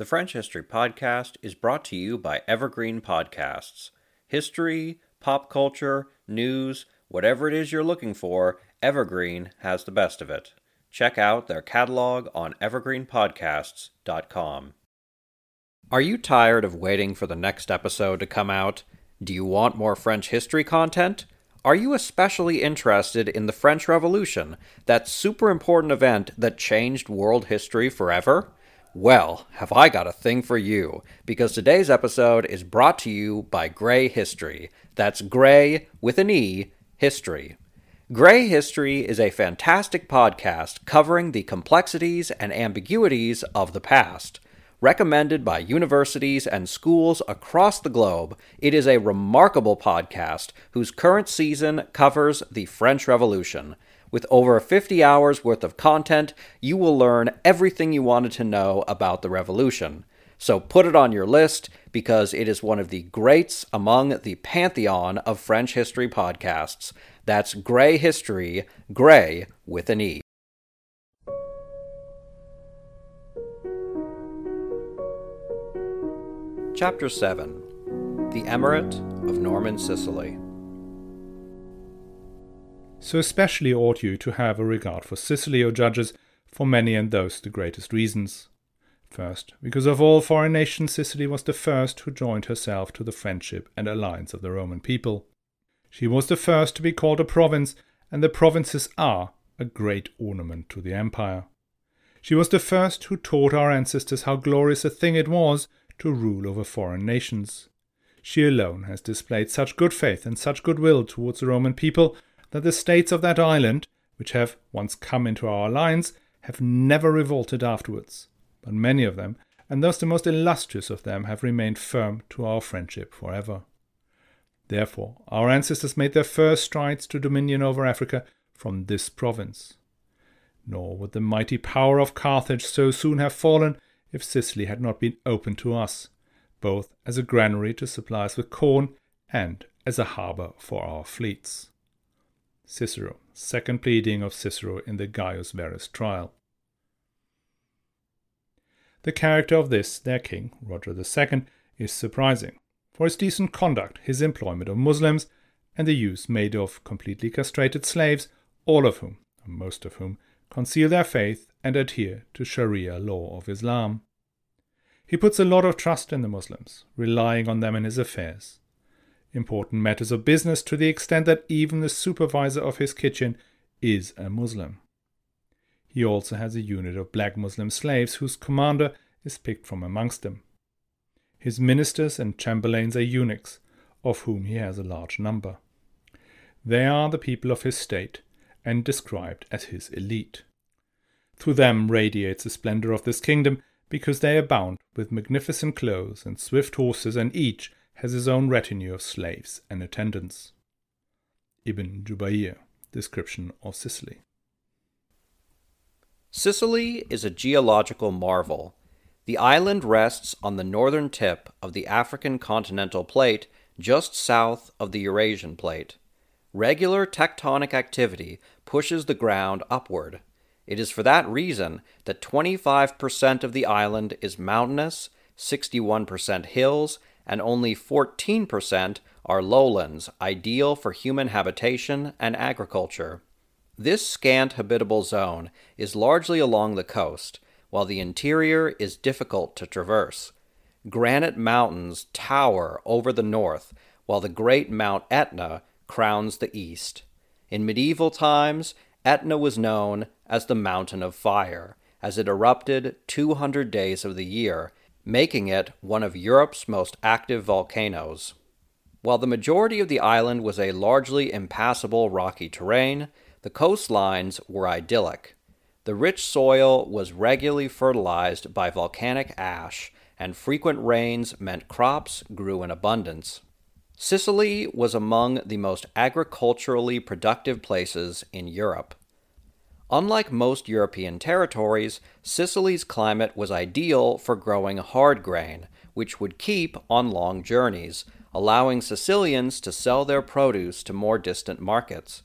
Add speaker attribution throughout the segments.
Speaker 1: The French History Podcast is brought to you by Evergreen Podcasts. History, pop culture, news, whatever it is you're looking for, Evergreen has the best of it. Check out their catalog on evergreenpodcasts.com. Are you tired of waiting for the next episode to come out? Do you want more French history content? Are you especially interested in the French Revolution, that super important event that changed world history forever? Well, have I got a thing for you, because today's episode is brought to you by Grey History. That's Grey with an E, History. Grey History is a fantastic podcast covering the complexities and ambiguities of the past. Recommended by universities and schools across the globe, it is a remarkable podcast whose current season covers the French Revolution. With over 50 hours worth of content, you will learn everything you wanted to know about the revolution. So put it on your list because it is one of the greats among the pantheon of French history podcasts. That's Grey History, Grey with an E. Chapter 7 The Emirate of Norman Sicily.
Speaker 2: So especially ought you to have a regard for Sicily, O judges, for many and those the greatest reasons. First, because of all foreign nations, Sicily was the first who joined herself to the friendship and alliance of the Roman people. She was the first to be called a province, and the provinces are a great ornament to the empire. She was the first who taught our ancestors how glorious a thing it was to rule over foreign nations. She alone has displayed such good faith and such goodwill towards the Roman people that the states of that island, which have once come into our alliance, have never revolted afterwards, but many of them, and thus the most illustrious of them, have remained firm to our friendship forever. Therefore, our ancestors made their first strides to dominion over Africa from this province. Nor would the mighty power of Carthage so soon have fallen if Sicily had not been open to us, both as a granary to supply us with corn and as a harbour for our fleets. Cicero, second pleading of Cicero in the Gaius Verres trial. The character of this, their king, Roger II, is surprising, for his decent conduct, his employment of Muslims, and the use made of completely castrated slaves, all of whom, or most of whom, conceal their faith and adhere to Sharia law of Islam. He puts a lot of trust in the Muslims, relying on them in his affairs important matters of business to the extent that even the supervisor of his kitchen is a Muslim. He also has a unit of black Muslim slaves whose commander is picked from amongst them. His ministers and chamberlains are eunuchs, of whom he has a large number. They are the people of his state and described as his elite. Through them radiates the splendor of this kingdom because they abound with magnificent clothes and swift horses, and each has his own retinue of slaves and attendants. Ibn Jubayr, Description of Sicily.
Speaker 1: Sicily is a geological marvel. The island rests on the northern tip of the African continental plate just south of the Eurasian plate. Regular tectonic activity pushes the ground upward. It is for that reason that 25% of the island is mountainous, 61% hills, and only 14% are lowlands, ideal for human habitation and agriculture. This scant habitable zone is largely along the coast, while the interior is difficult to traverse. Granite mountains tower over the north, while the great Mount Etna crowns the east. In medieval times, Etna was known as the Mountain of Fire, as it erupted 200 days of the year making it one of Europe's most active volcanoes. While the majority of the island was a largely impassable rocky terrain, the coastlines were idyllic. The rich soil was regularly fertilized by volcanic ash, and frequent rains meant crops grew in abundance. Sicily was among the most agriculturally productive places in Europe. Unlike most European territories, Sicily's climate was ideal for growing hard grain, which would keep on long journeys, allowing Sicilians to sell their produce to more distant markets.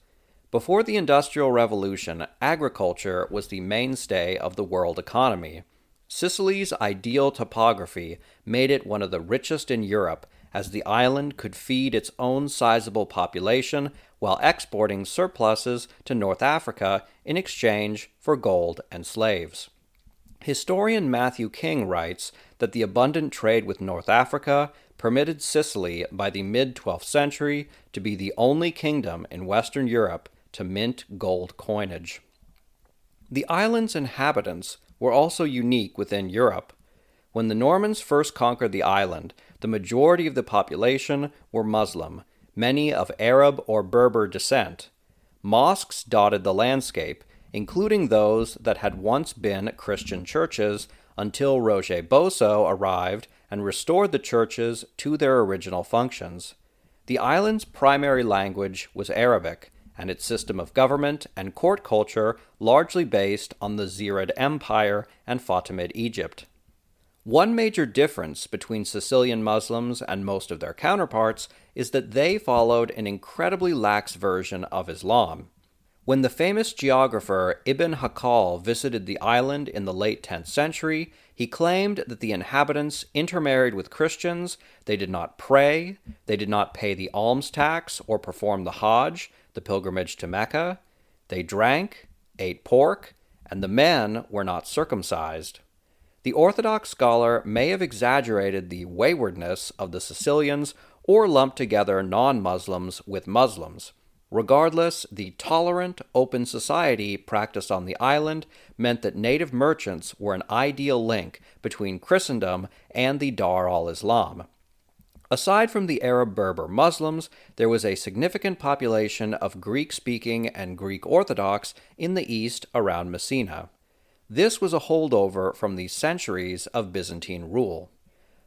Speaker 1: Before the Industrial Revolution, agriculture was the mainstay of the world economy. Sicily's ideal topography made it one of the richest in Europe, as the island could feed its own sizable population while exporting surpluses to North Africa in exchange for gold and slaves. Historian Matthew King writes that the abundant trade with North Africa permitted Sicily by the mid 12th century to be the only kingdom in Western Europe to mint gold coinage. The island's inhabitants were also unique within Europe. When the Normans first conquered the island, the majority of the population were Muslim, many of Arab or Berber descent. Mosques dotted the landscape, including those that had once been Christian churches until Roger Bosso arrived and restored the churches to their original functions. The island's primary language was Arabic, and its system of government and court culture largely based on the Zirid Empire and Fatimid Egypt. One major difference between Sicilian Muslims and most of their counterparts is that they followed an incredibly lax version of Islam. When the famous geographer Ibn Hawqal visited the island in the late 10th century, he claimed that the inhabitants intermarried with Christians, they did not pray, they did not pay the alms tax or perform the Hajj, the pilgrimage to Mecca. They drank, ate pork, and the men were not circumcised. The Orthodox scholar may have exaggerated the waywardness of the Sicilians or lumped together non Muslims with Muslims. Regardless, the tolerant, open society practiced on the island meant that native merchants were an ideal link between Christendom and the Dar al Islam. Aside from the Arab Berber Muslims, there was a significant population of Greek speaking and Greek Orthodox in the east around Messina. This was a holdover from the centuries of Byzantine rule.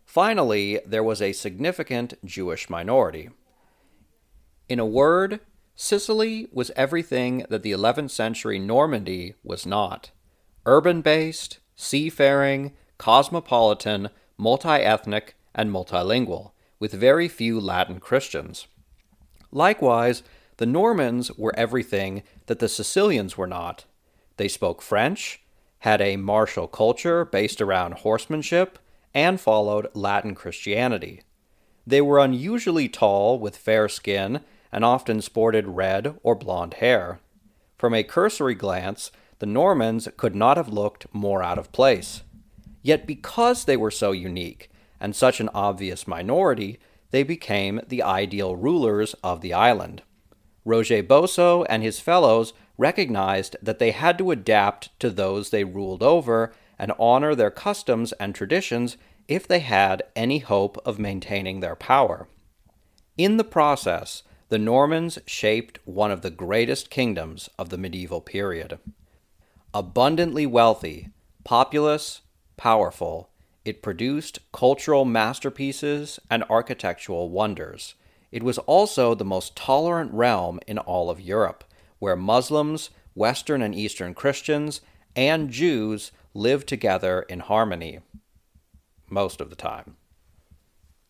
Speaker 1: Finally, there was a significant Jewish minority. In a word, Sicily was everything that the 11th century Normandy was not urban based, seafaring, cosmopolitan, multi ethnic, and multilingual with very few Latin Christians. Likewise, the Normans were everything that the Sicilians were not. They spoke French, had a martial culture based around horsemanship, and followed Latin Christianity. They were unusually tall with fair skin and often sported red or blond hair. From a cursory glance, the Normans could not have looked more out of place. Yet because they were so unique, and such an obvious minority, they became the ideal rulers of the island. Roger Bosso and his fellows recognized that they had to adapt to those they ruled over and honor their customs and traditions if they had any hope of maintaining their power. In the process, the Normans shaped one of the greatest kingdoms of the medieval period. Abundantly wealthy, populous, powerful, it produced cultural masterpieces and architectural wonders. It was also the most tolerant realm in all of Europe, where Muslims, Western and Eastern Christians, and Jews lived together in harmony. Most of the time.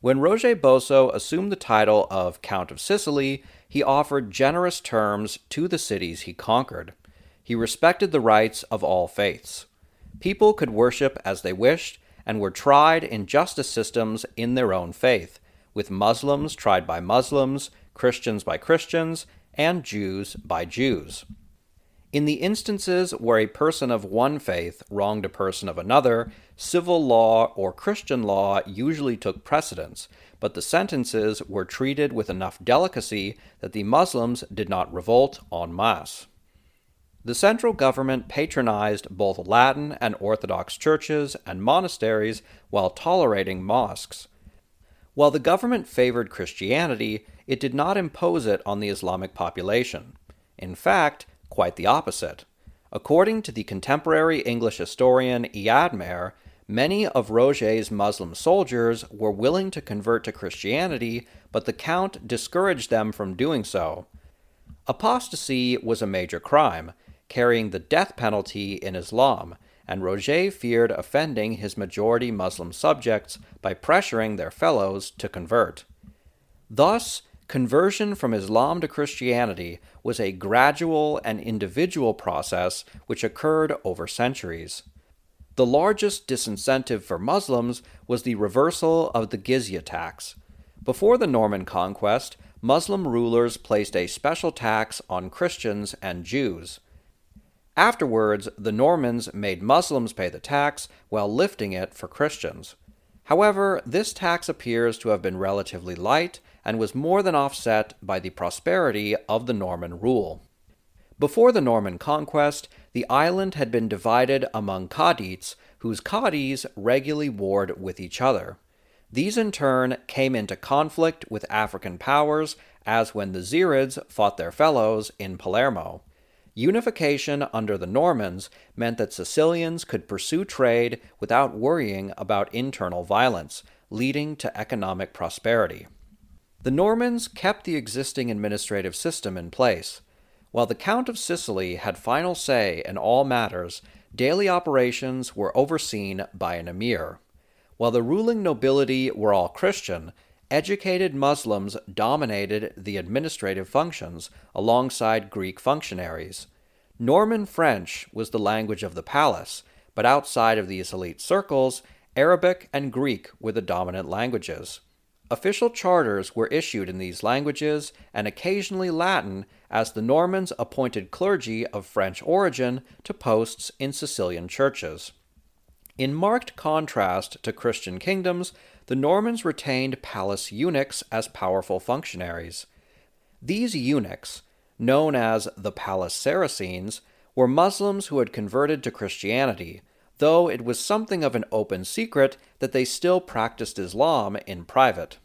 Speaker 1: When Roger Bosso assumed the title of Count of Sicily, he offered generous terms to the cities he conquered. He respected the rights of all faiths. People could worship as they wished and were tried in justice systems in their own faith, with Muslims tried by Muslims, Christians by Christians, and Jews by Jews. In the instances where a person of one faith wronged a person of another, civil law or Christian law usually took precedence, but the sentences were treated with enough delicacy that the Muslims did not revolt en masse. The central government patronized both Latin and Orthodox churches and monasteries while tolerating mosques. While the government favored Christianity, it did not impose it on the Islamic population. In fact, quite the opposite. According to the contemporary English historian Eadmer, Many of Roger's Muslim soldiers were willing to convert to Christianity, but the Count discouraged them from doing so. Apostasy was a major crime, carrying the death penalty in Islam, and Roger feared offending his majority Muslim subjects by pressuring their fellows to convert. Thus, conversion from Islam to Christianity was a gradual and individual process which occurred over centuries. The largest disincentive for Muslims was the reversal of the Jizya tax. Before the Norman conquest, Muslim rulers placed a special tax on Christians and Jews. Afterwards, the Normans made Muslims pay the tax while lifting it for Christians. However, this tax appears to have been relatively light and was more than offset by the prosperity of the Norman rule. Before the Norman conquest, the island had been divided among Khadites, whose Qadis regularly warred with each other. These in turn came into conflict with African powers, as when the Zirids fought their fellows in Palermo. Unification under the Normans meant that Sicilians could pursue trade without worrying about internal violence, leading to economic prosperity. The Normans kept the existing administrative system in place. While the Count of Sicily had final say in all matters, daily operations were overseen by an emir. While the ruling nobility were all Christian, educated Muslims dominated the administrative functions alongside Greek functionaries. Norman French was the language of the palace, but outside of these elite circles, Arabic and Greek were the dominant languages. Official charters were issued in these languages and occasionally Latin as the Normans appointed clergy of French origin to posts in Sicilian churches. In marked contrast to Christian kingdoms, the Normans retained palace eunuchs as powerful functionaries. These eunuchs, known as the Palace Saracens, were Muslims who had converted to Christianity, though it was something of an open secret that they still practiced Islam in private.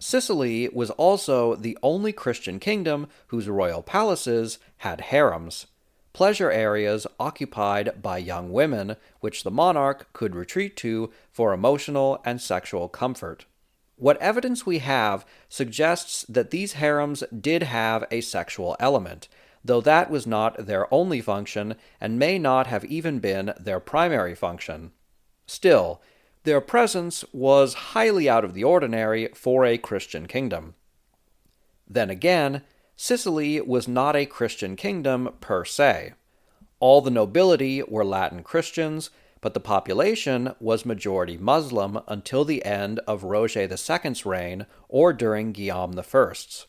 Speaker 1: Sicily was also the only Christian kingdom whose royal palaces had harems, pleasure areas occupied by young women, which the monarch could retreat to for emotional and sexual comfort. What evidence we have suggests that these harems did have a sexual element, though that was not their only function and may not have even been their primary function. Still, their presence was highly out of the ordinary for a Christian kingdom. Then again, Sicily was not a Christian kingdom per se. All the nobility were Latin Christians, but the population was majority Muslim until the end of Roger II's reign or during Guillaume I's.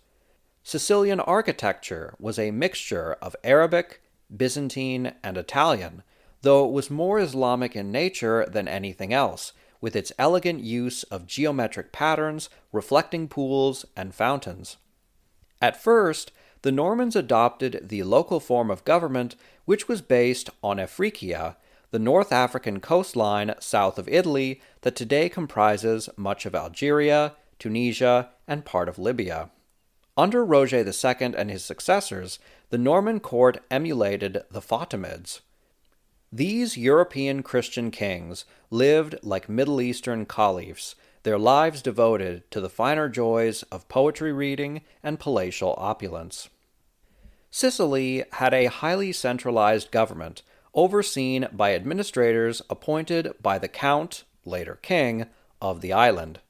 Speaker 1: Sicilian architecture was a mixture of Arabic, Byzantine, and Italian, though it was more Islamic in nature than anything else, with its elegant use of geometric patterns, reflecting pools, and fountains. At first, the Normans adopted the local form of government which was based on Afrikia, the North African coastline south of Italy that today comprises much of Algeria, Tunisia, and part of Libya. Under Roger II and his successors, the Norman court emulated the Fatimids. These European Christian kings lived like Middle Eastern caliphs, their lives devoted to the finer joys of poetry reading and palatial opulence. Sicily had a highly centralized government, overseen by administrators appointed by the Count, later King, of the island.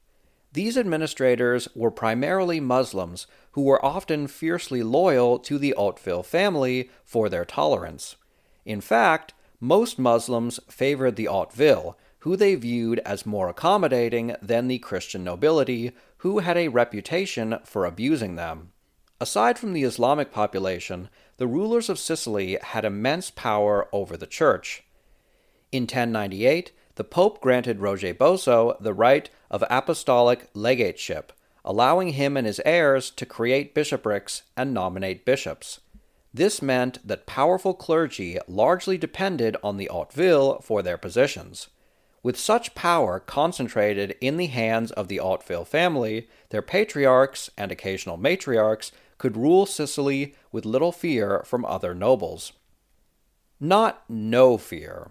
Speaker 1: These administrators were primarily Muslims who were often fiercely loyal to the Hauteville family for their tolerance. In fact, most Muslims favored the Hauteville, who they viewed as more accommodating than the Christian nobility, who had a reputation for abusing them. Aside from the Islamic population, the rulers of Sicily had immense power over the church. In 1098, the Pope granted Roger Bosso the right of apostolic legateship, allowing him and his heirs to create bishoprics and nominate bishops. This meant that powerful clergy largely depended on the Hauteville for their positions. With such power concentrated in the hands of the Hauteville family, their patriarchs and occasional matriarchs could rule Sicily with little fear from other nobles. Not no fear.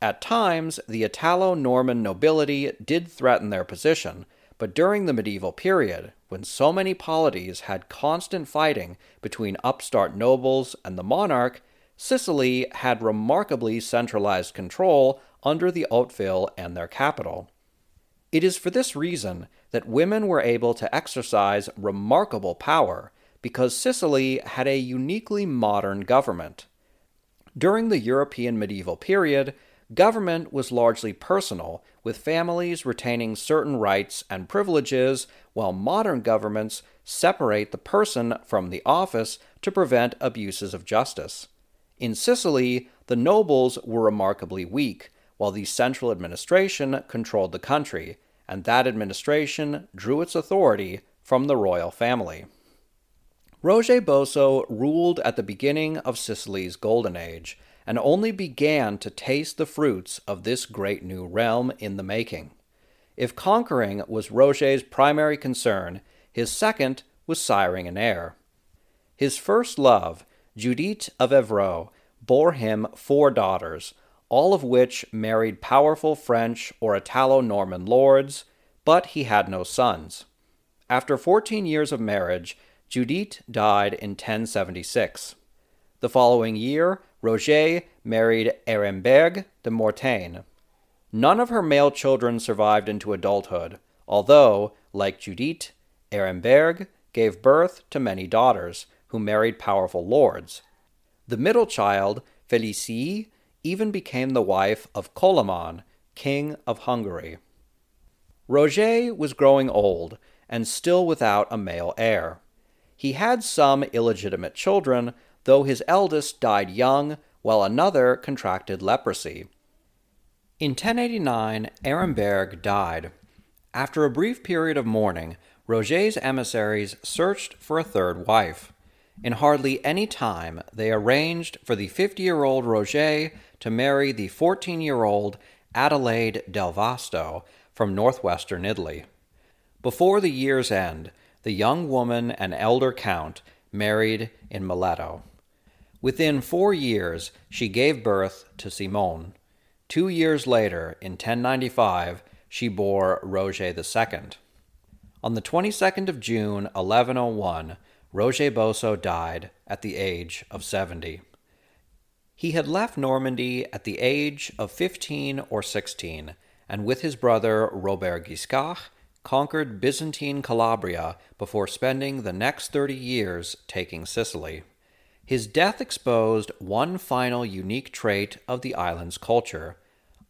Speaker 1: At times, the Italo Norman nobility did threaten their position, but during the medieval period, when so many polities had constant fighting between upstart nobles and the monarch, Sicily had remarkably centralized control under the Hauteville and their capital. It is for this reason that women were able to exercise remarkable power because Sicily had a uniquely modern government. During the European medieval period, government was largely personal, with families retaining certain rights and privileges, while modern governments separate the person from the office to prevent abuses of justice. In Sicily, the nobles were remarkably weak, while the central administration controlled the country, and that administration drew its authority from the royal family. Roger Boso ruled at the beginning of Sicily's Golden Age, and only began to taste the fruits of this great new realm in the making. If conquering was Roger's primary concern, his second was siring an heir. His first love, Judith of Evreux, bore him four daughters, all of which married powerful French or Italo Norman lords, but he had no sons. After 14 years of marriage, Judith died in 1076. The following year, Roger married Aremberg de Mortagne. None of her male children survived into adulthood, although, like Judith, Aremberg gave birth to many daughters, who married powerful lords. The middle child, Felicie, even became the wife of Coloman, king of Hungary. Roger was growing old and still without a male heir. He had some illegitimate children, though his eldest died young, while another contracted leprosy. In 1089, Aremberg died. After a brief period of mourning, Roger's emissaries searched for a third wife. In hardly any time, they arranged for the 50 year old Roger to marry the 14 year old Adelaide del Vasto from northwestern Italy. Before the year's end, the young woman and elder count married in Mileto. Within four years, she gave birth to Simone. Two years later, in 1095, she bore Roger II. On the 22nd of June, 1101, Roger Bosso died at the age of 70. He had left Normandy at the age of 15 or 16, and with his brother Robert Guiscard conquered Byzantine Calabria before spending the next 30 years taking Sicily. His death exposed one final unique trait of the island's culture.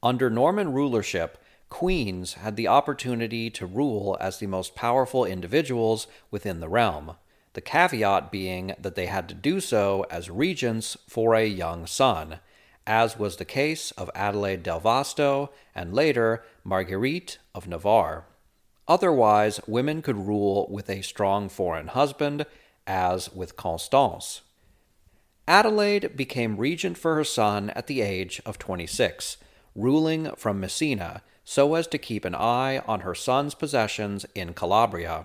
Speaker 1: Under Norman rulership, queens had the opportunity to rule as the most powerful individuals within the realm, the caveat being that they had to do so as regents for a young son, as was the case of Adelaide del Vasto and later Marguerite of Navarre. Otherwise, women could rule with a strong foreign husband, as with Constance. Adelaide became regent for her son at the age of 26, ruling from Messina so as to keep an eye on her son's possessions in Calabria.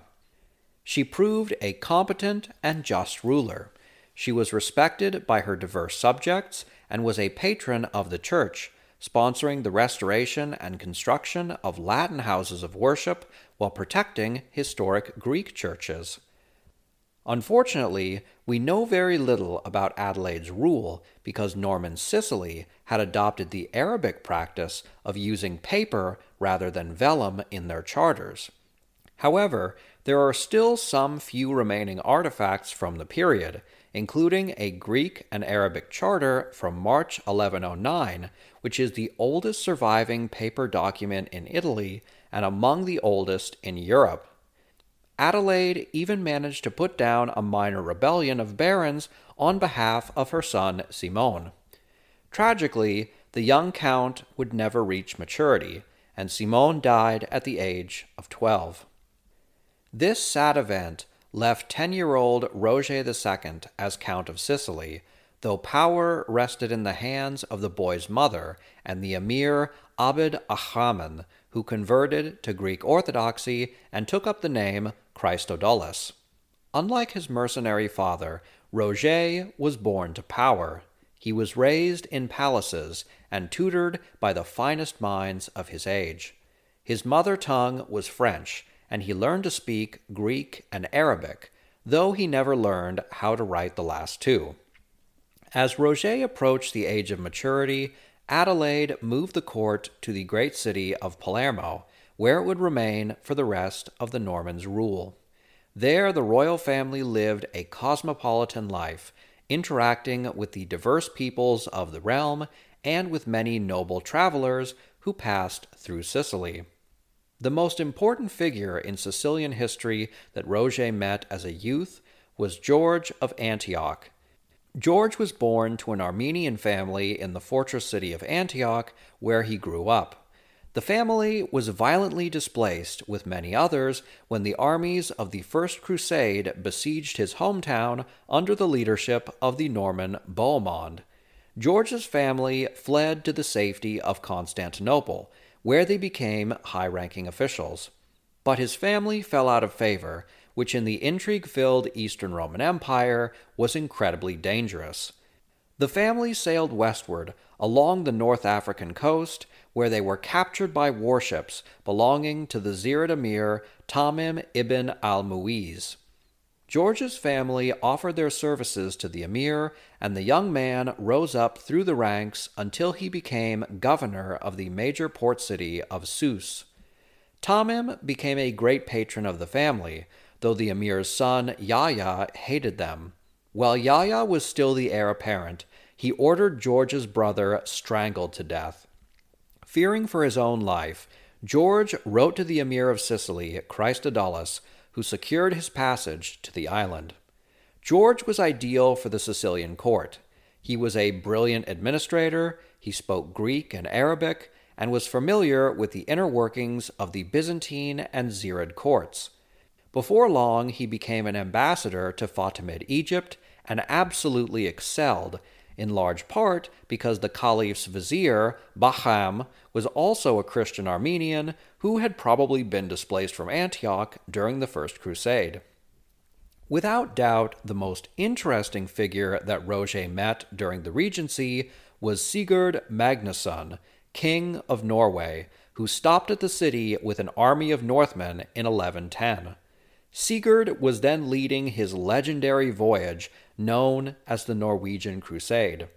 Speaker 1: She proved a competent and just ruler. She was respected by her diverse subjects and was a patron of the Church, sponsoring the restoration and construction of Latin houses of worship while protecting historic Greek churches. Unfortunately, we know very little about Adelaide's rule because Norman Sicily had adopted the Arabic practice of using paper rather than vellum in their charters. However, there are still some few remaining artifacts from the period, including a Greek and Arabic charter from March 1109, which is the oldest surviving paper document in Italy and among the oldest in Europe. Adelaide even managed to put down a minor rebellion of barons on behalf of her son Simon. Tragically, the young count would never reach maturity, and Simon died at the age of 12. This sad event left 10 year old Roger II as Count of Sicily, though power rested in the hands of the boy's mother and the emir Abd Ahraman, who converted to Greek Orthodoxy and took up the name Christodulus. Unlike his mercenary father, Roger was born to power. He was raised in palaces and tutored by the finest minds of his age. His mother tongue was French, and he learned to speak Greek and Arabic, though he never learned how to write the last two. As Roger approached the age of maturity, Adelaide moved the court to the great city of Palermo, where it would remain for the rest of the Normans' rule. There, the royal family lived a cosmopolitan life, interacting with the diverse peoples of the realm and with many noble travelers who passed through Sicily. The most important figure in Sicilian history that Roger met as a youth was George of Antioch, George was born to an Armenian family in the fortress city of Antioch, where he grew up. The family was violently displaced with many others when the armies of the First Crusade besieged his hometown under the leadership of the Norman Bohemond. George's family fled to the safety of Constantinople, where they became high ranking officials. But his family fell out of favor which in the intrigue filled Eastern Roman Empire was incredibly dangerous. The family sailed westward along the North African coast, where they were captured by warships belonging to the Zirid Tamim ibn al Muiz. George's family offered their services to the emir, and the young man rose up through the ranks until he became governor of the major port city of Sousse. Tamim became a great patron of the family, though the emir's son, Yahya, hated them. While Yahya was still the heir apparent, he ordered George's brother strangled to death. Fearing for his own life, George wrote to the emir of Sicily, Christodulus, who secured his passage to the island. George was ideal for the Sicilian court. He was a brilliant administrator, he spoke Greek and Arabic, and was familiar with the inner workings of the Byzantine and Zirid courts. Before long, he became an ambassador to Fatimid Egypt and absolutely excelled, in large part because the caliph's vizier, Bahram, was also a Christian Armenian who had probably been displaced from Antioch during the First Crusade. Without doubt, the most interesting figure that Roger met during the Regency was Sigurd Magnusson, King of Norway, who stopped at the city with an army of Northmen in 1110. Sigurd was then leading his legendary voyage known as the Norwegian Crusade.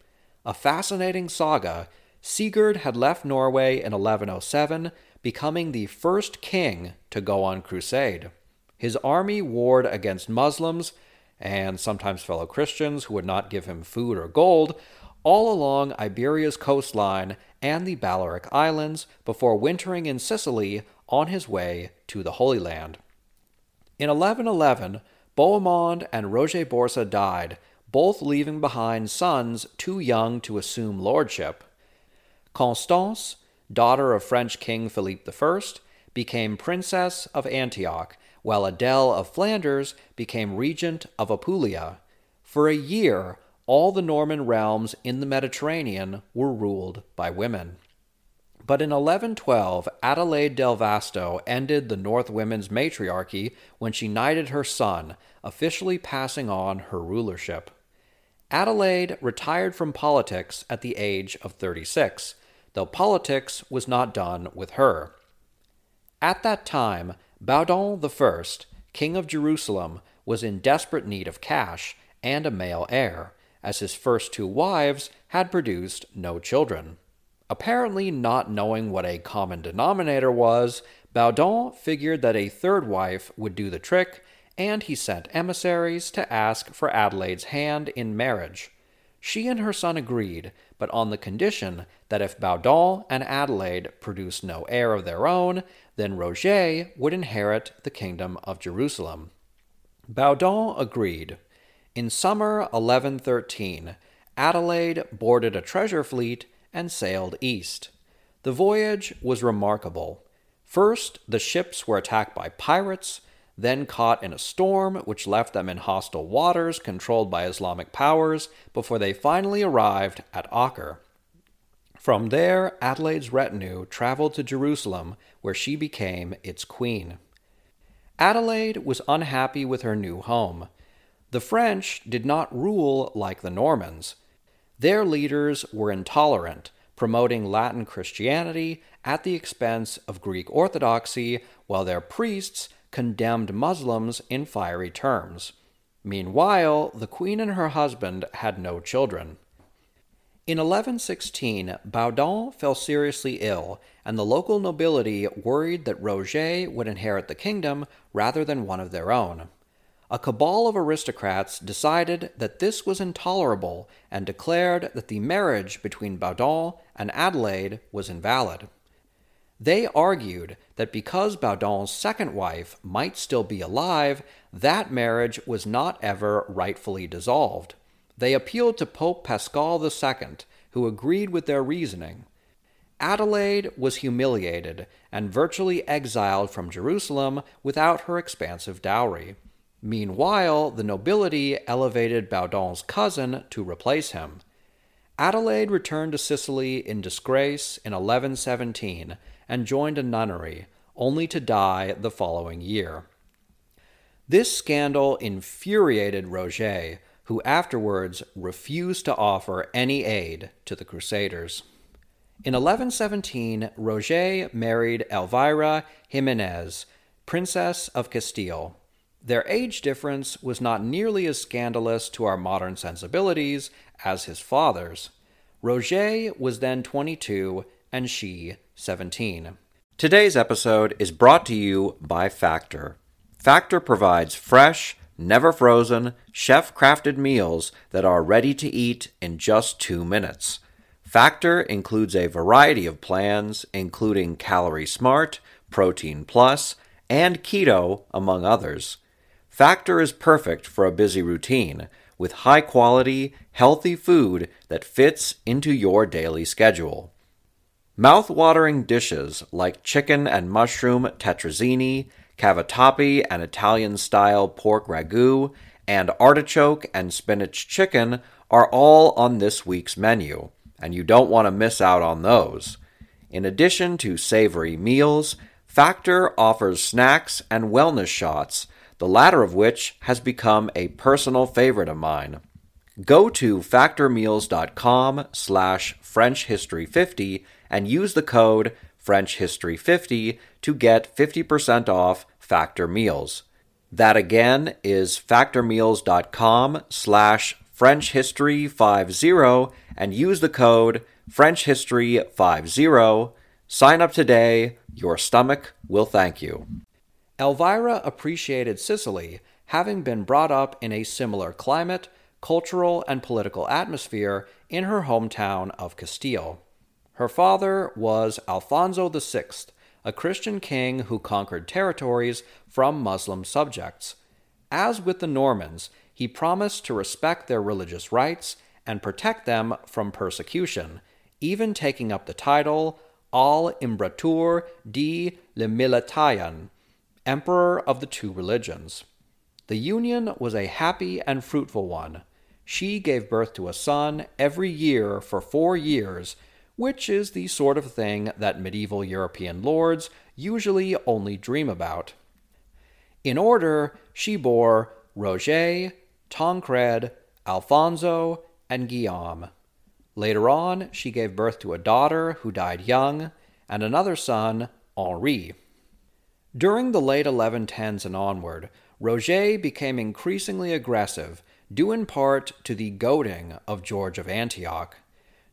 Speaker 1: A fascinating saga, Sigurd had left Norway in 1107, becoming the first king to go on crusade. His army warred against Muslims and sometimes fellow Christians who would not give him food or gold all along Iberia's coastline and the Balearic Islands before wintering in Sicily on his way to the Holy Land. In 1111, Bohemond and Roger Borsa died, both leaving behind sons too young to assume lordship. Constance, daughter of French King Philippe I, became Princess of Antioch, while Adele of Flanders became Regent of Apulia. For a year, all the Norman realms in the Mediterranean were ruled by women. But in 1112, Adelaide del Vasto ended the North Women's matriarchy when she knighted her son, officially passing on her rulership. Adelaide retired from politics at the age of 36, though politics was not done with her. At that time, Baudouin I, king of Jerusalem, was in desperate need of cash and a male heir, as his first two wives had produced no children. Apparently, not knowing what a common denominator was, Baudouin figured that a third wife would do the trick, and he sent emissaries to ask for Adelaide's hand in marriage. She and her son agreed, but on the condition that if Baudouin and Adelaide produced no heir of their own, then Roger would inherit the kingdom of Jerusalem. Baudouin agreed. In summer 1113, Adelaide boarded a treasure fleet and sailed east. The voyage was remarkable. First, the ships were attacked by pirates, then caught in a storm which left them in hostile waters controlled by Islamic powers before they finally arrived at Acre. From there, Adelaide's retinue traveled to Jerusalem, where she became its queen. Adelaide was unhappy with her new home. The French did not rule like the Normans. Their leaders were intolerant, promoting Latin Christianity at the expense of Greek Orthodoxy, while their priests condemned Muslims in fiery terms. Meanwhile, the queen and her husband had no children. In 1116, Baudouin fell seriously ill, and the local nobility worried that Roger would inherit the kingdom rather than one of their own. A cabal of aristocrats decided that this was intolerable and declared that the marriage between Baudouin and Adelaide was invalid. They argued that because Baudouin's second wife might still be alive, that marriage was not ever rightfully dissolved. They appealed to Pope Paschal II, who agreed with their reasoning. Adelaide was humiliated and virtually exiled from Jerusalem without her expansive dowry. Meanwhile, the nobility elevated Baudouin's cousin to replace him. Adelaide returned to Sicily in disgrace in 1117 and joined a nunnery, only to die the following year. This scandal infuriated Roger, who afterwards refused to offer any aid to the Crusaders. In 1117, Roger married Elvira Jimenez, Princess of Castile. Their age difference was not nearly as scandalous to our modern sensibilities as his father's. Roger was then 22 and she 17. Today's episode is brought to you by Factor. Factor provides fresh, never frozen, chef crafted meals that are ready to eat in just two minutes. Factor includes a variety of plans, including Calorie Smart, Protein Plus, and Keto, among others. Factor is perfect for a busy routine with high quality, healthy food that fits into your daily schedule. Mouth-watering dishes like chicken and mushroom tetrazzini, cavatappi and Italian-style pork ragu, and artichoke and spinach chicken are all on this week's menu, and you don't want to miss out on those. In addition to savory meals, Factor offers snacks and wellness shots, the latter of which has become a personal favorite of mine. Go to factormeals.com slash frenchhistory50 and use the code frenchhistory50 to get 50% off Factor Meals. That again is factormeals.com slash frenchhistory50 and use the code frenchhistory50. Sign up today. Your stomach will thank you. Elvira appreciated Sicily, having been brought up in a similar climate, cultural, and political atmosphere in her hometown of Castile. Her father was Alfonso VI, a Christian king who conquered territories from Muslim subjects. As with the Normans, he promised to respect their religious rights and protect them from persecution, even taking up the title Al Imbratur di Lemilitayan, Emperor of the Two Religions. The union was a happy and fruitful one. She gave birth to a son every year for four years which is the sort of thing that medieval European lords usually only dream about. In order, she bore Roger, Tancred, Alfonso, and Guillaume. Later on, she gave birth to a daughter who died young, and another son, Henri. During the late 1110s and onward, Roger became increasingly aggressive, due in part to the goading of George of Antioch.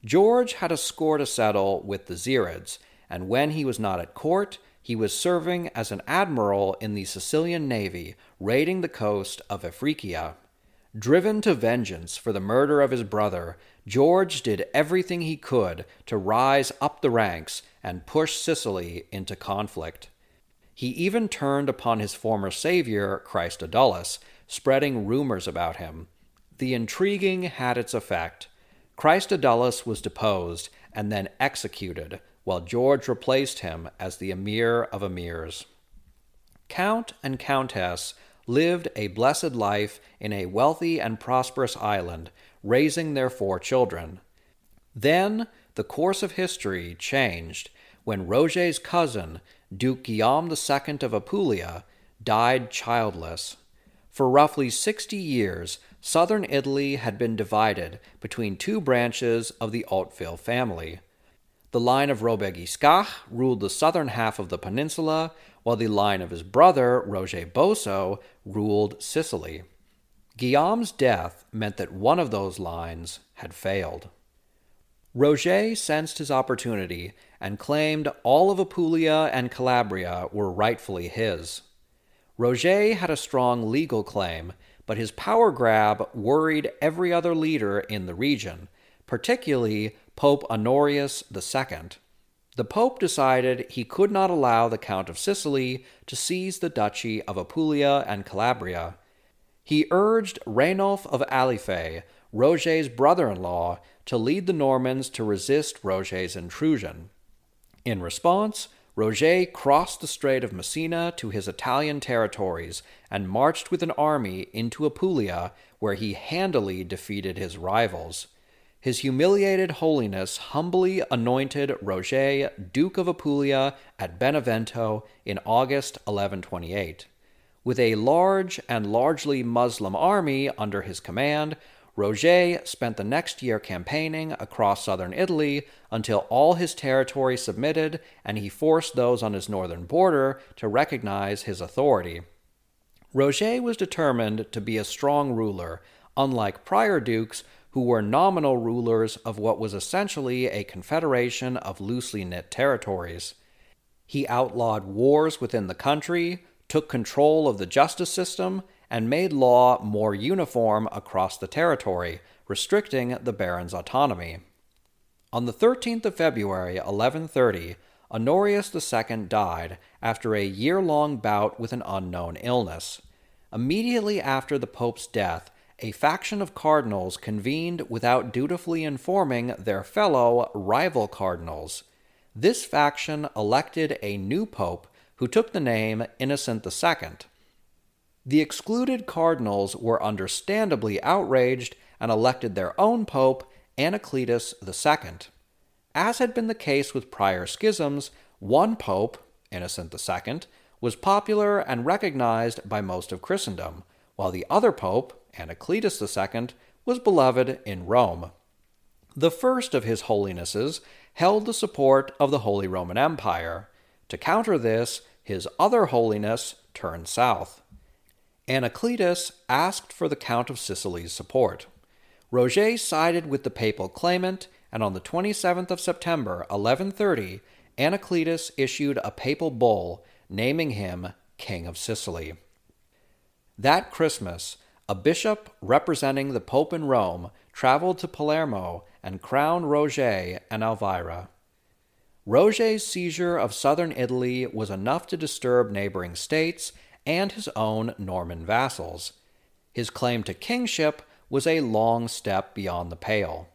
Speaker 1: George had a score to settle with the Zirids, and when he was not at court, he was serving as an admiral in the Sicilian navy, raiding the coast of Africia. Driven to vengeance for the murder of his brother, George did everything he could to rise up the ranks and push Sicily into conflict. He even turned upon his former savior, Christodulus, spreading rumors about him. The intriguing had its effect. Christodulus was deposed and then executed, while George replaced him as the emir of emirs. Count and Countess lived a blessed life in a wealthy and prosperous island, raising their four children. Then the course of history changed when Roger's cousin, Duke Guillaume II of Apulia, died childless. For roughly 60 years, southern Italy had been divided between two branches of the Hauteville family. The line of Robert Guiscard ruled the southern half of the peninsula, while the line of his brother, Roger Bosso, ruled Sicily. Guillaume's death meant that one of those lines had failed. Roger sensed his opportunity and claimed all of Apulia and Calabria were rightfully his. Roger had a strong legal claim, but his power grab worried every other leader in the region, particularly Pope Honorius II. The Pope decided he could not allow the Count of Sicily to seize the Duchy of Apulia and Calabria. He urged Rainulf of Alife, Roger's brother in law, to lead the Normans to resist Roger's intrusion. In response, Roger crossed the Strait of Messina to his Italian territories and marched with an army into Apulia, where he handily defeated his rivals. His humiliated holiness humbly anointed Roger Duke of Apulia at Benevento in August 1128. With a large and largely Muslim army under his command, Roger spent the next year campaigning across southern Italy until all his territory submitted and he forced those on his northern border to recognize his authority. Roger was determined to be a strong ruler, unlike prior dukes who were nominal rulers of what was essentially a confederation of loosely knit territories. He outlawed wars within the country, took control of the justice system, and made law more uniform across the territory, restricting the baron's autonomy. On the 13th of February, 1130, Honorius II died after a year long bout with an unknown illness. Immediately after the Pope's death, a faction of cardinals convened without dutifully informing their fellow rival cardinals. This faction elected a new pope who took the name Innocent II. The excluded cardinals were understandably outraged and elected their own pope, Anacletus II. As had been the case with prior schisms, one pope, Innocent II, was popular and recognized by most of Christendom, while the other pope, Anacletus II, was beloved in Rome. The first of his holinesses held the support of the Holy Roman Empire. To counter this, his other holiness turned south. Anacletus asked for the Count of Sicily's support. Roger sided with the papal claimant, and on the 27th of September, 1130, Anacletus issued a papal bull naming him King of Sicily. That Christmas, a bishop representing the Pope in Rome traveled to Palermo and crowned Roger and Elvira. Roger's seizure of southern Italy was enough to disturb neighboring states and his own Norman vassals. His claim to kingship was a long step beyond the pale.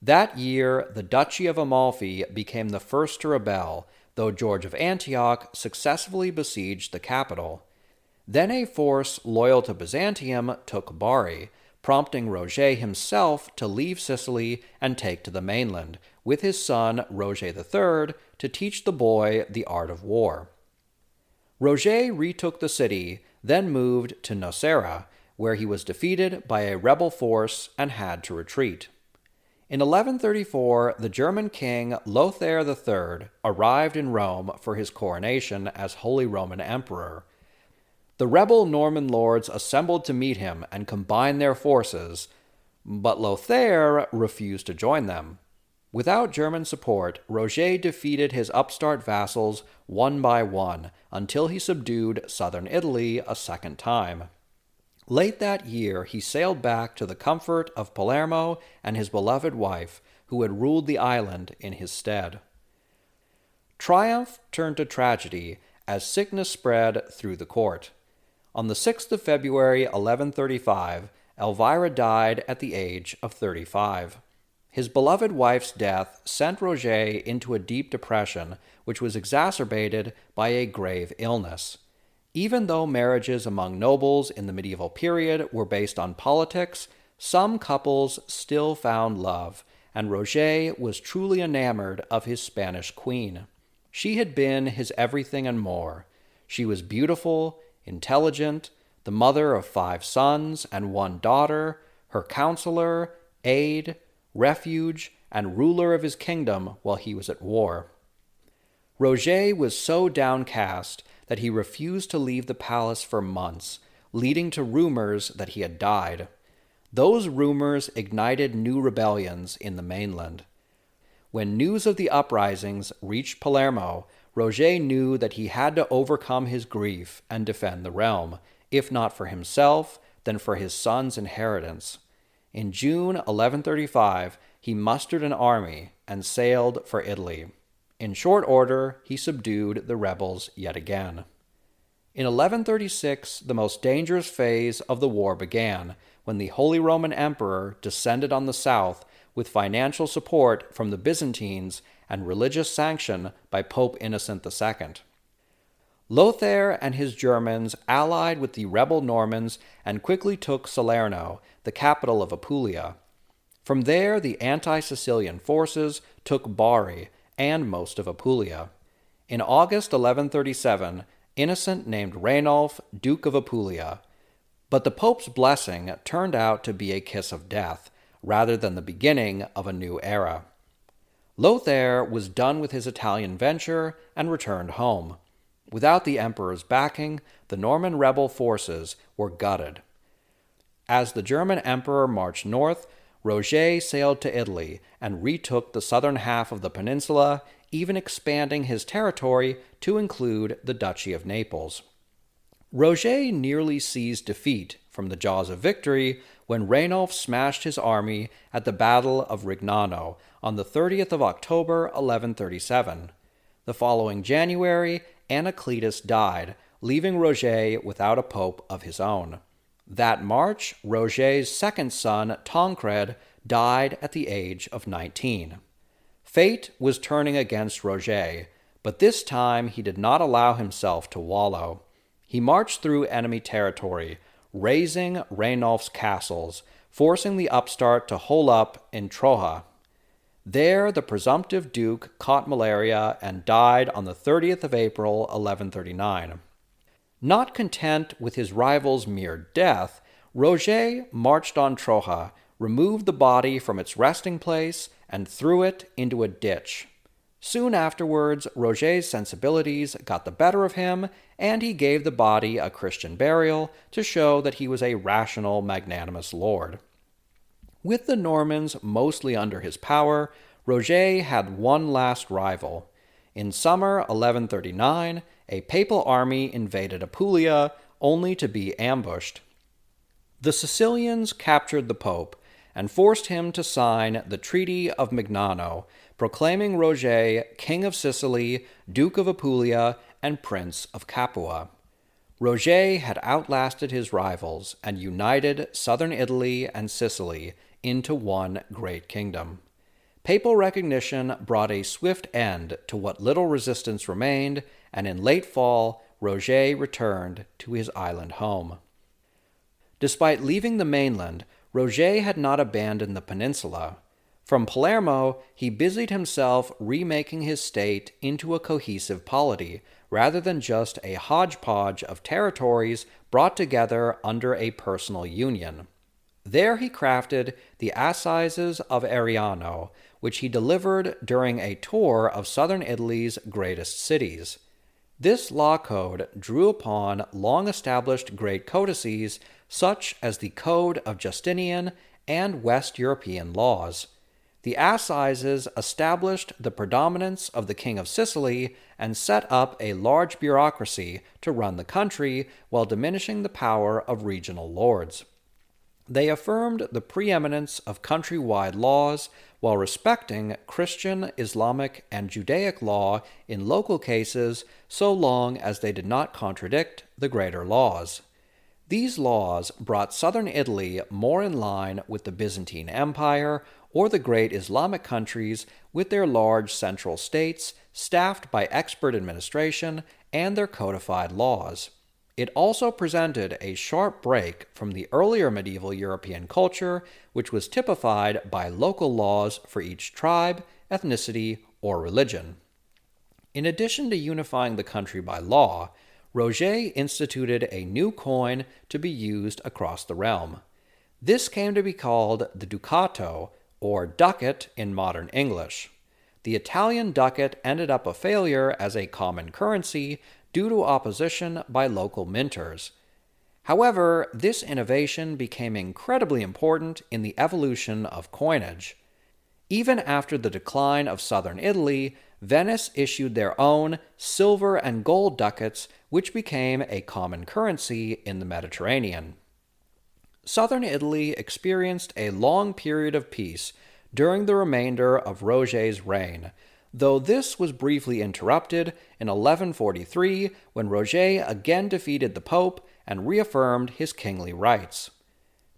Speaker 1: That year, the Duchy of Amalfi became the first to rebel, though George of Antioch successfully besieged the capital. Then a force loyal to Byzantium took Bari, prompting Roger himself to leave Sicily and take to the mainland, with his son Roger III to teach the boy the art of war. Roger retook the city, then moved to Nocera, where he was defeated by a rebel force and had to retreat. In 1134, the German king Lothair III arrived in Rome for his coronation as Holy Roman Emperor. The rebel Norman lords assembled to meet him and combine their forces, but Lothair refused to join them. Without German support, Roger defeated his upstart vassals one by one until he subdued southern Italy a second time. Late that year, he sailed back to the comfort of Palermo and his beloved wife, who had ruled the island in his stead. Triumph turned to tragedy as sickness spread through the court. On the 6th of February, 1135, Elvira died at the age of 35. His beloved wife's death sent Roger into a deep depression, which was exacerbated by a grave illness. Even though marriages among nobles in the medieval period were based on politics, some couples still found love, and Roger was truly enamored of his Spanish queen. She had been his everything and more. She was beautiful, intelligent, the mother of five sons and one daughter, her counselor, aide, refuge, and ruler of his kingdom while he was at war. Roger was so downcast that he refused to leave the palace for months, leading to rumors that he had died. Those rumors ignited new rebellions in the mainland. When news of the uprisings reached Palermo, Roger knew that he had to overcome his grief and defend the realm, if not for himself, then for his son's inheritance. In June 1135, he mustered an army and sailed for Italy. In short order, he subdued the rebels yet again. In 1136, the most dangerous phase of the war began when the Holy Roman Emperor descended on the south with financial support from the Byzantines and religious sanction by Pope Innocent II. Lothair and his Germans allied with the rebel Normans and quickly took Salerno, the capital of Apulia. From there, the anti Sicilian forces took Bari, and most of Apulia. In August 1137, Innocent named Rainulf Duke of Apulia. But the Pope's blessing turned out to be a kiss of death, rather than the beginning of a new era. Lothair was done with his Italian venture and returned home. Without the emperor's backing, the Norman rebel forces were gutted. As the German emperor marched north, Roger sailed to Italy and retook the southern half of the peninsula, even expanding his territory to include the Duchy of Naples. Roger nearly seized defeat from the jaws of victory when Rainulf smashed his army at the Battle of Rignano on the 30th of October 1137. The following January, Anacletus died, leaving Roger without a pope of his own. That March, Roger's second son, Tancred, died at the age of 19. Fate was turning against Roger, but this time he did not allow himself to wallow. He marched through enemy territory, razing Rainulf's castles, forcing the upstart to hole up in Troja. There, the presumptive duke caught malaria and died on the 30th of April, 1139. Not content with his rival's mere death, Roger marched on Troja, removed the body from its resting place, and threw it into a ditch. Soon afterwards, Roger's sensibilities got the better of him, and he gave the body a Christian burial to show that he was a rational, magnanimous lord. With the Normans mostly under his power, Roger had one last rival. In summer 1139, a papal army invaded Apulia, only to be ambushed. The Sicilians captured the pope and forced him to sign the Treaty of Mignano, proclaiming Roger King of Sicily, Duke of Apulia, and Prince of Capua. Roger had outlasted his rivals and united southern Italy and Sicily into one great kingdom. Papal recognition brought a swift end to what little resistance remained, and in late fall, Roger returned to his island home. Despite leaving the mainland, Roger had not abandoned the peninsula. From Palermo, he busied himself remaking his state into a cohesive polity, rather than just a hodgepodge of territories brought together under a personal union. There he crafted the Assizes of Ariano, which he delivered during a tour of southern Italy's greatest cities. This law code drew upon long established great codices such as the Code of Justinian and West European laws. The Assizes established the predominance of the King of Sicily and set up a large bureaucracy to run the country while diminishing the power of regional lords. They affirmed the preeminence of countrywide laws while respecting Christian, Islamic, and Judaic law in local cases so long as they did not contradict the greater laws. These laws brought southern Italy more in line with the Byzantine Empire or the great Islamic countries with their large central states staffed by expert administration and their codified laws. It also presented a sharp break from the earlier medieval European culture, which was typified by local laws for each tribe, ethnicity, or religion. In addition to unifying the country by law, Roger instituted a new coin to be used across the realm. This came to be called the ducato, or ducat in modern English. The Italian ducat ended up a failure as a common currency due to opposition by local minters. However, this innovation became incredibly important in the evolution of coinage. Even after the decline of southern Italy, Venice issued their own silver and gold ducats, which became a common currency in the Mediterranean. Southern Italy experienced a long period of peace during the remainder of Roger's reign, though this was briefly interrupted in 1143 when Roger again defeated the Pope and reaffirmed his kingly rights.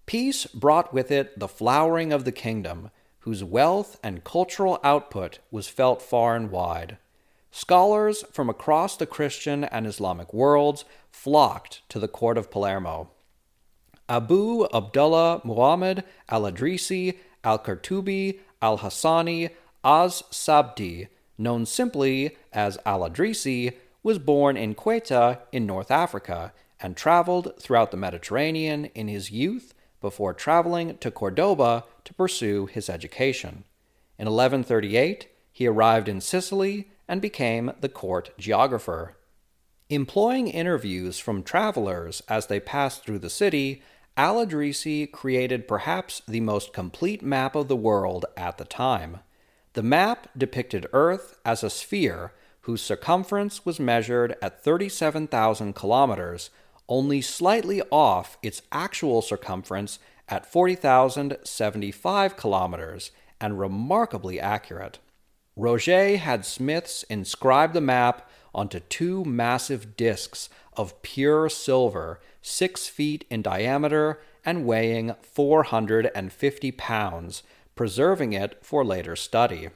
Speaker 1: Peace brought with it the flowering of the kingdom, whose wealth and cultural output was felt far and wide. Scholars from across the Christian and Islamic worlds flocked to the court of Palermo. Abu Abdullah Muhammad al Idrisi al Qurtubi al Hassani Az Sabti, known simply as Al Idrisi, was born in Ceuta in North Africa and traveled throughout the Mediterranean in his youth before traveling to Cordoba to pursue his education. In 1138, he arrived in Sicily and became the court geographer. Employing interviews from travelers as they passed through the city, Al Idrisi created perhaps the most complete map of the world at the time. The map depicted Earth as a sphere whose circumference was measured at 37,000 kilometers, only slightly off its actual circumference at 40,075 kilometers, and remarkably accurate. Roger had smiths inscribe the map onto two massive discs of pure silver, six feet in diameter and weighing 450 pounds, preserving it for later study.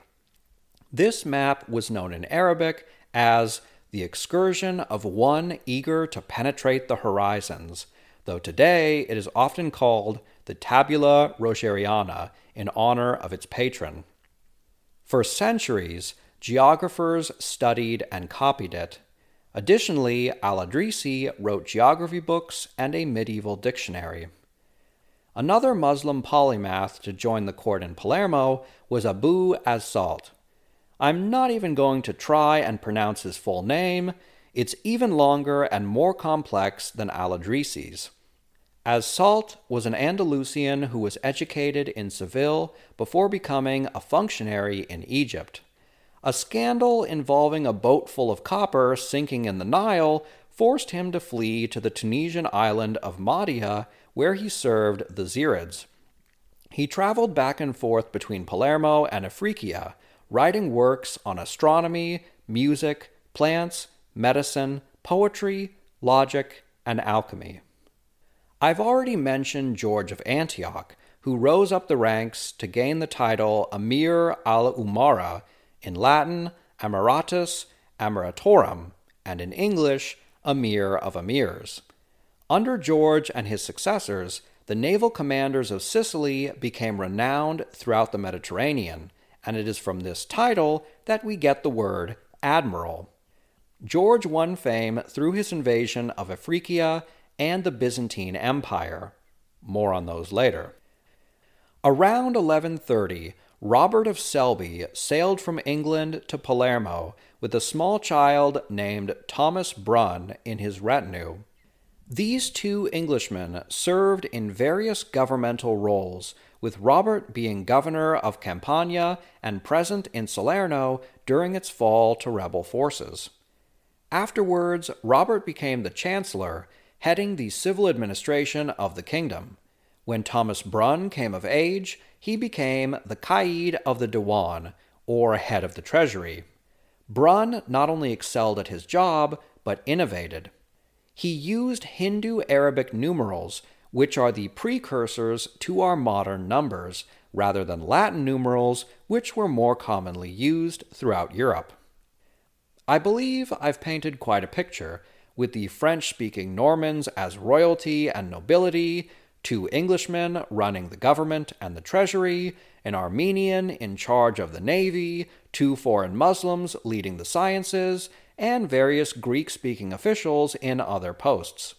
Speaker 1: This map was known in Arabic as the excursion of one eager to penetrate the horizons, though today it is often called the Tabula Rogeriana in honor of its patron. For centuries, geographers studied and copied it. Additionally, Al Idrisi wrote geography books and a medieval dictionary. Another Muslim polymath to join the court in Palermo was Abu as Salt. I'm not even going to try and pronounce his full name. It's even longer and more complex than Al Idrisi's. As Salt was an Andalusian who was educated in Seville before becoming a functionary in Egypt. A scandal involving a boat full of copper sinking in the Nile forced him to flee to the Tunisian island of Mahdia, where he served the Zirids. He traveled back and forth between Palermo and Afriquia, writing works on astronomy, music, plants, medicine, poetry, logic, and alchemy. I've already mentioned George of Antioch, who rose up the ranks to gain the title Emir al Umara, in Latin, Emiratus Emiratorum, and in English, Emir of Emirs. Under George and his successors, the naval commanders of Sicily became renowned throughout the Mediterranean, and it is from this title that we get the word admiral. George won fame through his invasion of Africa and the Byzantine Empire. More on those later. Around 1130, Robert of Selby sailed from England to Palermo with a small child named Thomas Brun in his retinue. These two Englishmen served in various governmental roles, with Robert being governor of Campania and present in Salerno during its fall to rebel forces. Afterwards, Robert became the chancellor, heading the civil administration of the kingdom. When Thomas Brun came of age, he became the Caid of the Diwan, or head of the treasury. Brun not only excelled at his job, but innovated. He used Hindu Arabic numerals, which are the precursors to our modern numbers, rather than Latin numerals, which were more commonly used throughout Europe. I believe I've painted quite a picture, with the French speaking Normans as royalty and nobility, two Englishmen running the government and the treasury, an Armenian in charge of the navy, two foreign Muslims leading the sciences, and various Greek speaking officials in other posts.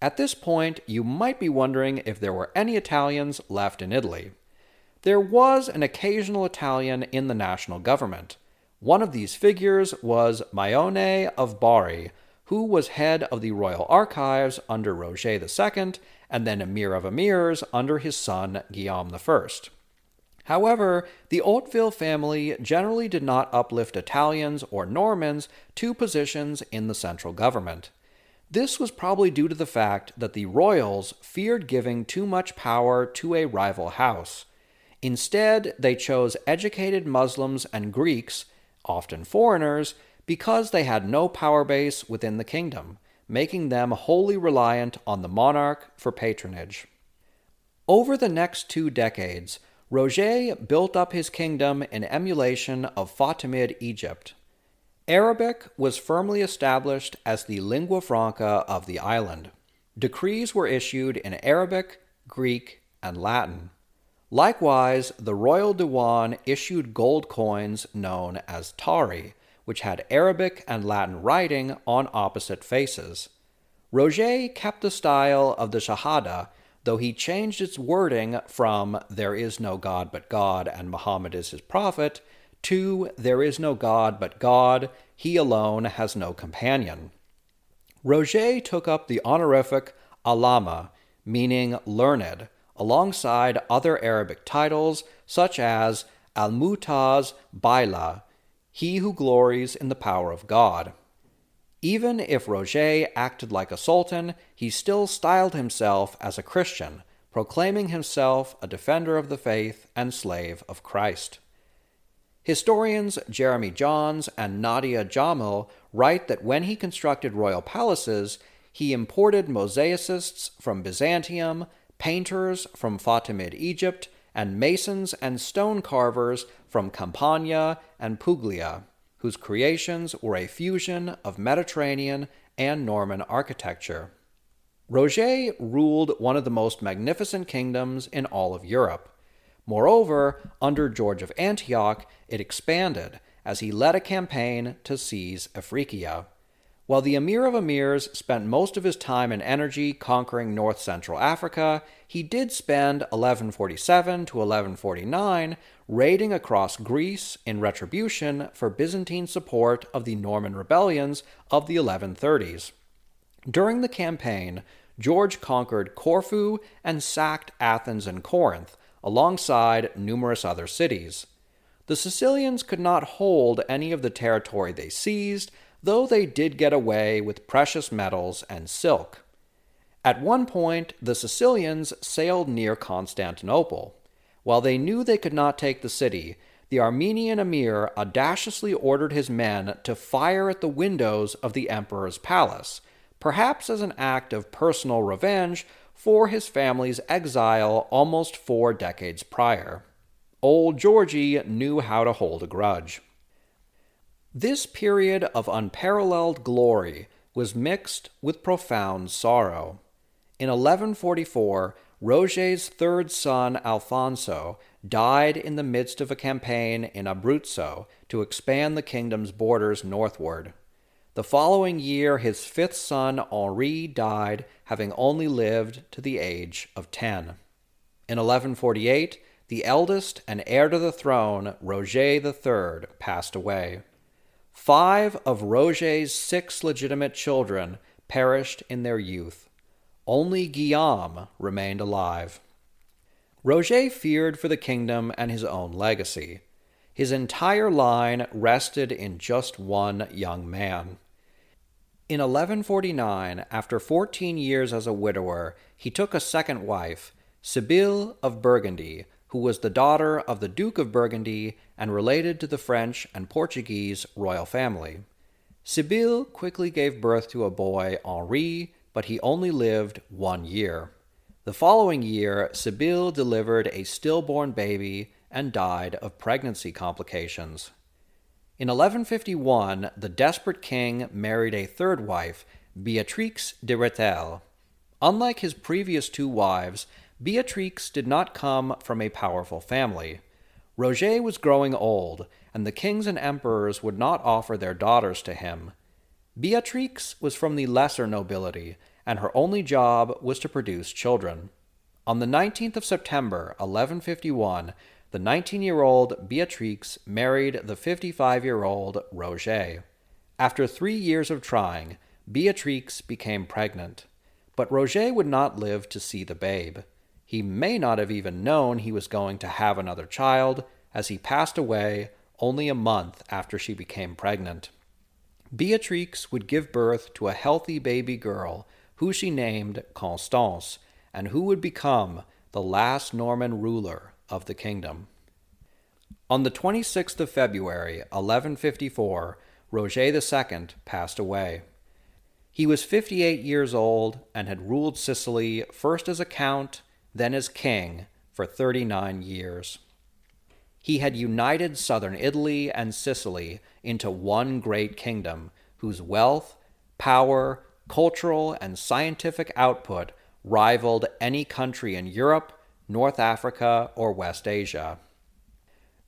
Speaker 1: At this point, you might be wondering if there were any Italians left in Italy. there was an occasional Italian in the national government. One of these figures was Maione of Bari, who was head of the royal archives under Roger II and then Emir of Emirs under his son Guillaume I. However, the Hauteville family generally did not uplift Italians or Normans to positions in the central government. This was probably due to the fact that the royals feared giving too much power to a rival house. Instead, they chose educated Muslims and Greeks, often foreigners, because they had no power base within the kingdom, making them wholly reliant on the monarch for patronage. Over the next two decades, Roger built up his kingdom in emulation of Fatimid Egypt. Arabic was firmly established as the lingua franca of the island. Decrees were issued in Arabic, Greek, and Latin. Likewise, the royal diwan issued gold coins known as tari, which had Arabic and Latin writing on opposite faces. Roger kept the style of the Shahada though he changed its wording from There is no God but God and Muhammad is his prophet to There is no God but God, he alone has no companion. Roger took up the honorific Alama, meaning learned, alongside other Arabic titles such as Al Mutaz Baila, he who glories in the power of God. Even if Roger acted like a sultan, he still styled himself as a Christian, proclaiming himself a defender of the faith and slave of Christ. Historians Jeremy Johns and Nadia Jamil write that when he constructed royal palaces, he imported mosaicists from Byzantium, painters from Fatimid Egypt, and masons and stone carvers from Campania and Puglia whose creations were a fusion of Mediterranean and Norman architecture. Roger ruled one of the most magnificent kingdoms in all of Europe. Moreover, under George of Antioch, it expanded as he led a campaign to seize Afriqiya. While the Emir of Emirs spent most of his time and energy conquering north central Africa, he did spend 1147 to 1149 raiding across Greece in retribution for Byzantine support of the Norman rebellions of the 1130s. During the campaign, George conquered Corfu and sacked Athens and Corinth, alongside numerous other cities. The Sicilians could not hold any of the territory they seized, though they did get away with precious metals and silk. At one point, the Sicilians sailed near Constantinople. While they knew they could not take the city, the Armenian emir audaciously ordered his men to fire at the windows of the emperor's palace, perhaps as an act of personal revenge for his family's exile almost four decades prior. Old Georgie knew how to hold a grudge. This period of unparalleled glory was mixed with profound sorrow. In 1144, Roger's third son, Alfonso, died in the midst of a campaign in Abruzzo to expand the kingdom's borders northward. The following year, his fifth son, Henri, died, having only lived to the age of ten. In 1148, the eldest and heir to the throne, Roger III, passed away. Five of Roger's six legitimate children perished in their youth. Only Guillaume remained alive. Roger feared for the kingdom and his own legacy. His entire line rested in just one young man. In 1149, after 14 years as a widower, he took a second wife, Sibylle of Burgundy, who was the daughter of the Duke of Burgundy and related to the French and Portuguese royal family. Sibylle quickly gave birth to a boy, Henri, but he only lived one year. The following year, Sibylle delivered a stillborn baby and died of pregnancy complications. In 1151, the desperate king married a third wife, Beatrix de Rethel. Unlike his previous two wives, Beatrix did not come from a powerful family. Roger was growing old, and the kings and emperors would not offer their daughters to him. Beatrix was from the lesser nobility, and her only job was to produce children. On the 19th of September, 1151, the 19 year old Beatrix married the 55 year old Roger. After three years of trying, Beatrix became pregnant. But Roger would not live to see the babe. He may not have even known he was going to have another child, as he passed away only a month after she became pregnant. Beatrix would give birth to a healthy baby girl who she named Constance, and who would become the last Norman ruler of the kingdom. On the 26th of February, 1154, Roger II passed away. He was 58 years old and had ruled Sicily first as a count, then as king, for 39 years. He had united southern Italy and Sicily into one great kingdom whose wealth, power, cultural, and scientific output rivaled any country in Europe, North Africa, or West Asia.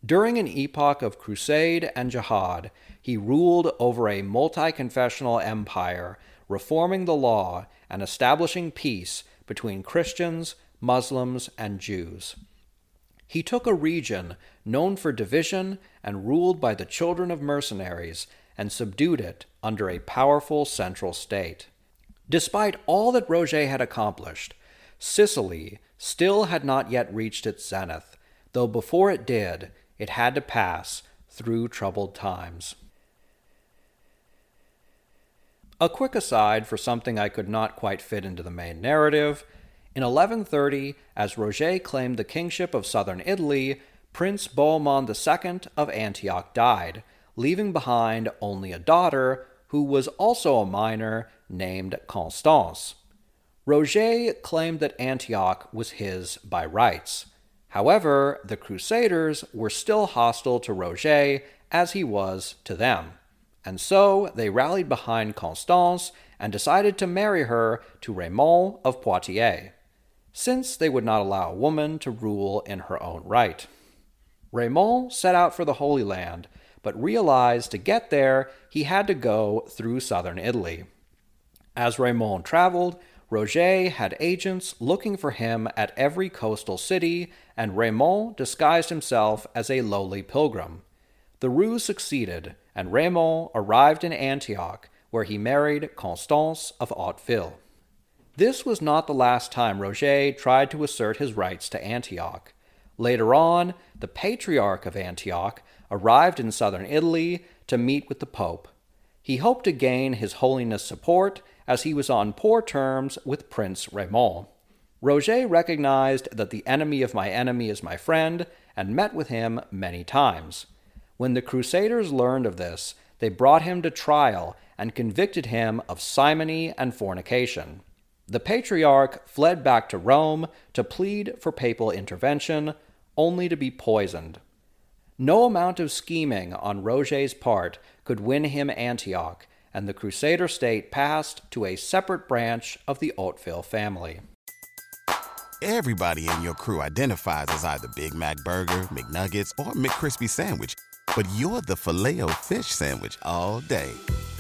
Speaker 1: During an epoch of crusade and jihad, he ruled over a multi confessional empire, reforming the law and establishing peace between Christians, Muslims, and Jews. He took a region known for division and ruled by the children of mercenaries and subdued it under a powerful central state. Despite all that Roger had accomplished, Sicily still had not yet reached its zenith, though before it did, it had to pass through troubled times. A quick aside for something I could not quite fit into the main narrative. In 1130, as Roger claimed the kingship of southern Italy, Prince Bohemond II of Antioch died, leaving behind only a daughter who was also a minor named Constance. Roger claimed that Antioch was his by rights. However, the Crusaders were still hostile to Roger as he was to them, and so they rallied behind Constance and decided to marry her to Raymond of Poitiers, since they would not allow a woman to rule in her own right. Raymond set out for the Holy Land, but realized to get there he had to go through southern Italy. As Raymond traveled, Roger had agents looking for him at every coastal city, and Raymond disguised himself as a lowly pilgrim. The ruse succeeded, and Raymond arrived in Antioch, where he married Constance of Hauteville. This was not the last time Roger tried to assert his rights to Antioch. Later on, the Patriarch of Antioch arrived in southern Italy to meet with the Pope. He hoped to gain His Holiness' support as he was on poor terms with Prince Raymond. Roger recognized that the enemy of my enemy is my friend and met with him many times. When the Crusaders learned of this, they brought him to trial and convicted him of simony and fornication. The patriarch fled back to Rome to plead for papal intervention, only to be poisoned. No amount of scheming on Roger's part could win him Antioch, and the Crusader state passed to a separate branch of the Hauteville family.
Speaker 3: Everybody in your crew identifies as either Big Mac Burger, McNuggets, or McCrispy Sandwich, but you're the Filet-O-Fish Sandwich all day.